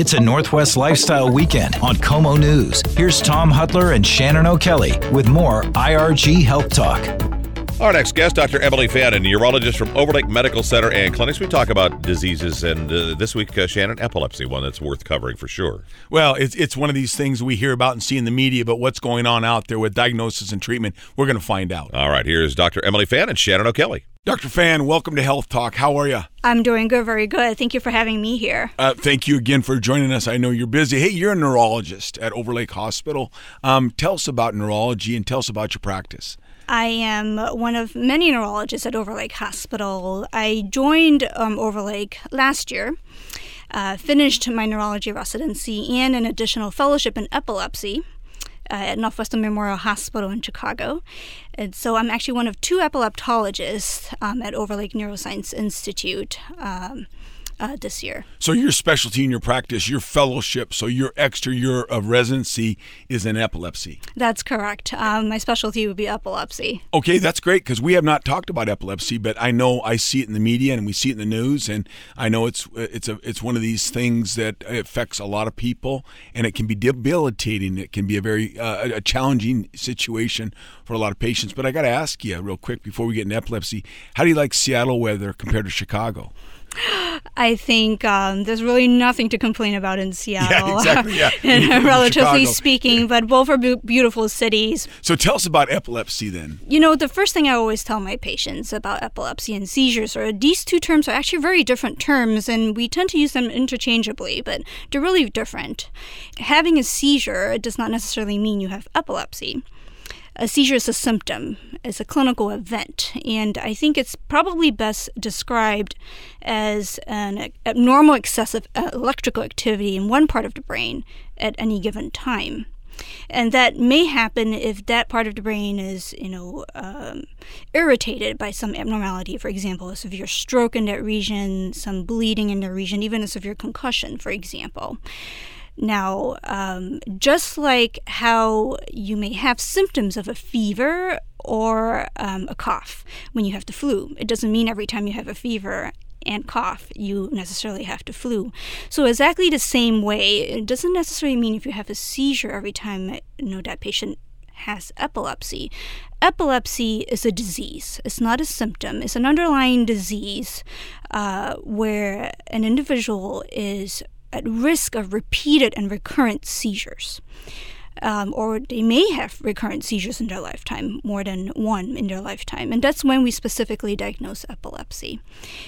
It's a Northwest Lifestyle Weekend on KOMO News. Here's Tom Hutyler and Shannon O'Kelly with more IRG Health Talk. Our next guest, Dr. Emily Fannin, neurologist from Overlake Medical Center and Clinics. We talk about diseases, and uh, this week, uh, Shannon, epilepsy, one that's worth covering for sure. Well, it's, it's one of these things we hear about and see in the media, but what's going on out there with diagnosis and treatment, we're going to find out. All right, here's Dr. Emily Fannin and Shannon O'Kelly. Dr. Fan, welcome to Health Talk. How are you? I'm doing good, very good. Thank you for having me here. Uh, thank you again for joining us. I know you're busy. Hey, you're a neurologist at Overlake Hospital. Um, tell us about neurology and tell us about your practice. I am one of many neurologists at Overlake Hospital. I joined um, Overlake last year, uh, finished my neurology residency, and an additional fellowship in epilepsy. Uh, at Northwestern Memorial Hospital in Chicago. And so I'm actually one of two epileptologists um, at Overlake Neuroscience Institute. Um, uh, this year. So your specialty in your practice, your fellowship, so your extra year of residency is in epilepsy. That's correct. Um, my specialty would be epilepsy. Okay, that's great because we have not talked about epilepsy, but I know I see it in the media and we see it in the news, and I know it's it's a it's one of these things that affects a lot of people, and it can be debilitating. It can be a very uh, a challenging situation for a lot of patients. But I got to ask you real quick before we get into epilepsy, how do you like Seattle weather compared to Chicago? I think um, there's really nothing to complain about in Seattle. Yeah, exactly. Yeah. relatively speaking, but both are be- beautiful cities. So tell us about epilepsy then. You know, the first thing I always tell my patients about epilepsy and seizures are these two terms are actually very different terms, and we tend to use them interchangeably, but they're really different. Having a seizure does not necessarily mean you have epilepsy a seizure is a symptom, it's a clinical event, and I think it's probably best described as an abnormal excessive uh, electrical activity in one part of the brain at any given time. And that may happen if that part of the brain is, you know, um, irritated by some abnormality. For example, a severe stroke in that region, some bleeding in that region, even a severe concussion, for example. Now, um, just like how you may have symptoms of a fever or um, a cough when you have the flu, it doesn't mean every time you have a fever and cough, you necessarily have the flu. So exactly the same way, it doesn't necessarily mean if you have a seizure every time you know that patient has epilepsy. Epilepsy is a disease. It's not a symptom. It's an underlying disease uh, where an individual is at risk of repeated and recurrent seizures. Um, or they may have recurrent seizures in their lifetime, more than one in their lifetime. And that's when we specifically diagnose epilepsy.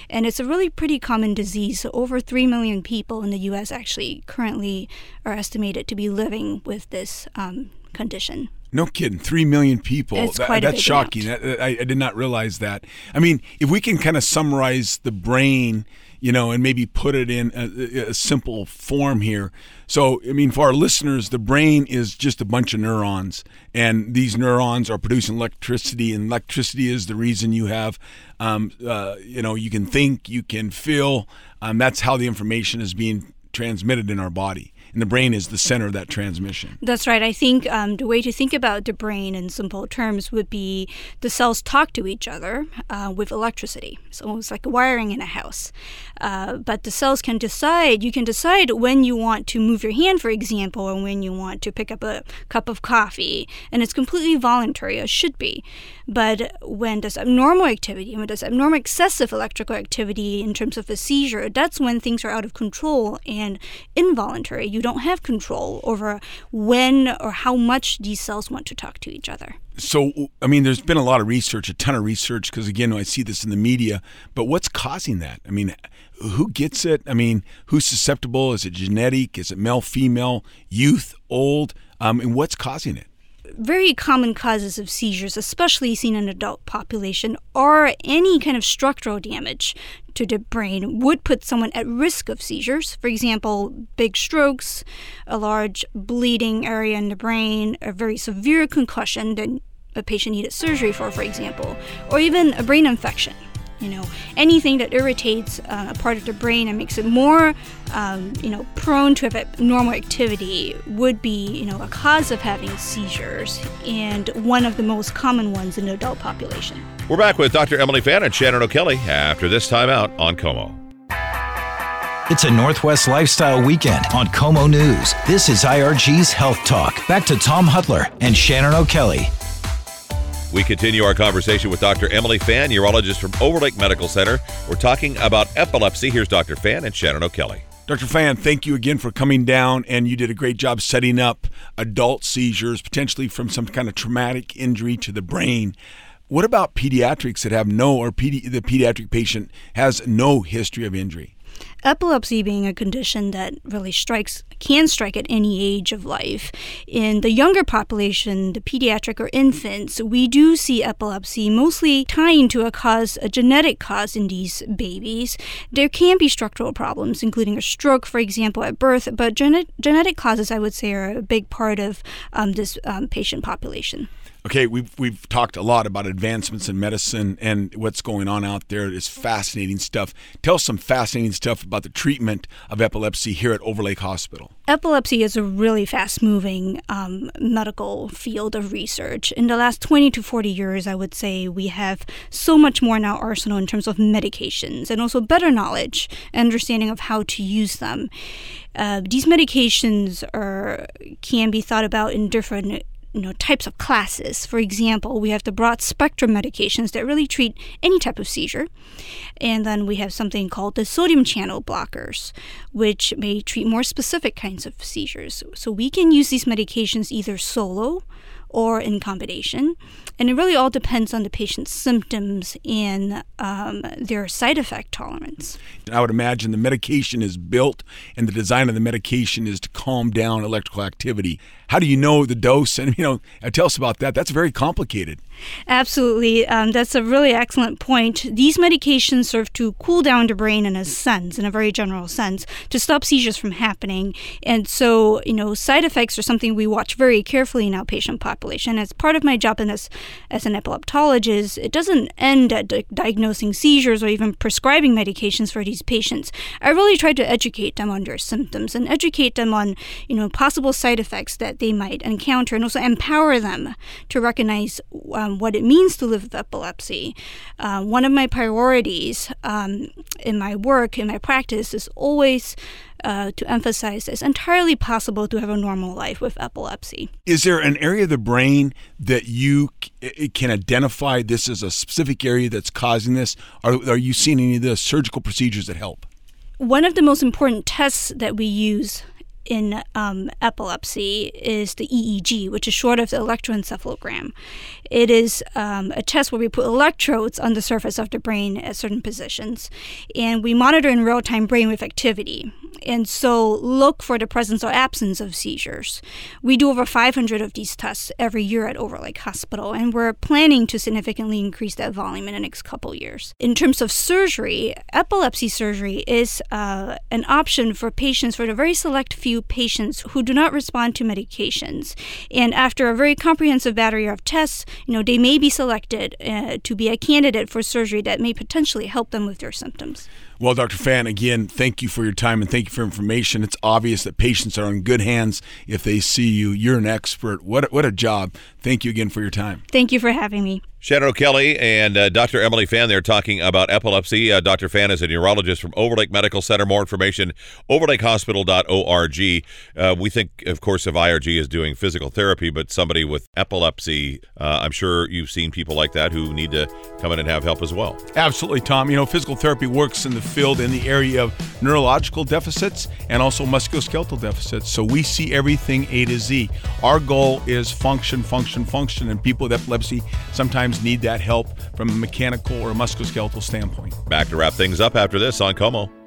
And it's a really pretty common disease. So over 3 million people in the US actually currently are estimated to be living with this um, condition. No kidding, three million people. It's that, quite that's shocking. That, I, I, did not realize that. I mean, if we can kind of summarize the brain, you know, and maybe put it in a, a, simple form here. So, I mean, for our listeners, the brain is just a bunch of neurons, and these neurons are producing electricity, and electricity is the reason you have, um, uh, you know, you can think, you can feel. Um, that's how the information is being transmitted in our body and the brain is the center of that transmission. That's right. I think um, the way to think about the brain in simple terms would be the cells talk to each other uh, with electricity. It's almost like wiring in a house. Uh, but the cells can decide, you can decide when you want to move your hand, for example, or when you want to pick up a cup of coffee. And it's completely voluntary, it should be. But when there's abnormal activity, when there's abnormal excessive electrical activity in terms of a seizure, that's when things are out of control and involuntary. You don't have control over when or how much these cells want to talk to each other. So, I mean, there's been a lot of research, a ton of research, because again, I see this in the media, but what's causing that? I mean, who gets it? I mean, who's susceptible? Is it genetic? Is it male, female, youth, old? Um, and what's causing it? Very common causes of seizures, especially seen in adult population, are any kind of structural damage to the brain would put someone at risk of seizures. For example, big strokes, a large bleeding area in the brain, a very severe concussion that a patient needed surgery for, for example, or even a brain infection you know anything that irritates uh, a part of the brain and makes it more um, you know prone to abnormal activity would be you know a cause of having seizures and one of the most common ones in the adult population we're back with dr emily fan and shannon o'kelly after this time out on KOMO It's a Northwest lifestyle weekend on KOMO News. This is IRG's Health Talk. Back to Tom Hutyler and Shannon O'Kelly. We continue our conversation with Dr. Emily Fan, neurologist from Overlake Medical Center. We're talking about epilepsy. Here's Dr. Fan and Shannon O'Kelly. Dr. Fan, thank you again for coming down, and you did a great job setting up adult seizures, potentially from some kind of traumatic injury to the brain. What about pediatrics that have no, or pedi- the pediatric patient has no history of injury? Epilepsy being a condition that really strikes can strike at any age of life. In the younger population, the pediatric or infants, we do see epilepsy mostly tying to a cause, a genetic cause in these babies. There can be structural problems, including a stroke, for example, at birth, but gene- genetic causes, I would say, are a big part of um, this um, patient population. Okay, we've we've talked a lot about advancements in medicine and what's going on out there. It's fascinating stuff. Tell us some fascinating stuff about the treatment of epilepsy here at Overlake Hospital. Epilepsy is a really fast moving um, medical field of research. In the last 20 to 40 years, I would say we have so much more in our arsenal in terms of medications and also better knowledge and understanding of how to use them. Uh, these medications are can be thought about in different you know types of classes. For example, we have the broad spectrum medications that really treat any type of seizure, and then we have something called the sodium channel blockers, which may treat more specific kinds of seizures. So we can use these medications either solo or in combination. And it really all depends on the patient's symptoms and um, their side effect tolerance. I would imagine the medication is built and the design of the medication is to calm down electrical activity. How do you know the dose? And, you know, uh, tell us about that. That's very complicated. Absolutely. Um, that's a really excellent point. These medications serve to cool down the brain in a sense, in a very general sense, to stop seizures from happening. And so, you know, side effects are something we watch very carefully in our patient population. As part of my job this, as an epileptologist, it doesn't end at di- diagnosing seizures or even prescribing medications for these patients. I really try to educate them on their symptoms and educate them on, you know, possible side effects that they might encounter and also empower them to recognize um, what it means to live with epilepsy. Uh, one of my priorities um, in my work, in my practice, is always uh, to emphasize it's entirely possible to have a normal life with epilepsy. Is there an area of the brain that you can identify this as a specific area that's causing this? Are, are you seeing any of the surgical procedures that help? One of the most important tests that we use in um, epilepsy is the EEG, which is short of the electroencephalogram. It is um, a test where we put electrodes on the surface of the brain at certain positions, and we monitor in real time brainwave activity. And so, look for the presence or absence of seizures. We do over 500 of these tests every year at Overlake Hospital, and we're planning to significantly increase that volume in the next couple years. In terms of surgery, epilepsy surgery is uh, an option for patients for a very select few patients who do not respond to medications. And after a very comprehensive battery of tests, you know, they may be selected uh, to be a candidate for surgery that may potentially help them with their symptoms. Well, Dr. Fan, again, thank you for your time and thank you for information. It's obvious that patients are in good hands if they see you. You're an expert. What what a job. Thank you again for your time. Thank you for having me. Shannon O'Kelly and uh, Dr. Emily Fan, they're talking about epilepsy. Uh, Dr. Fan is a neurologist from Overlake Medical Center. More information, overlakehospital.org. Uh, we think, of course, of IRG as doing physical therapy, but somebody with epilepsy, uh, I'm sure you've seen people like that who need to come in and have help as well. Absolutely, Tom. You know, physical therapy works in the field in the area of neurological deficits and also musculoskeletal deficits. So we see everything A to Z. Our goal is function, function, function, and people with epilepsy sometimes sometimes need that help from a mechanical or musculoskeletal standpoint. Back to wrap things up after this on KOMO.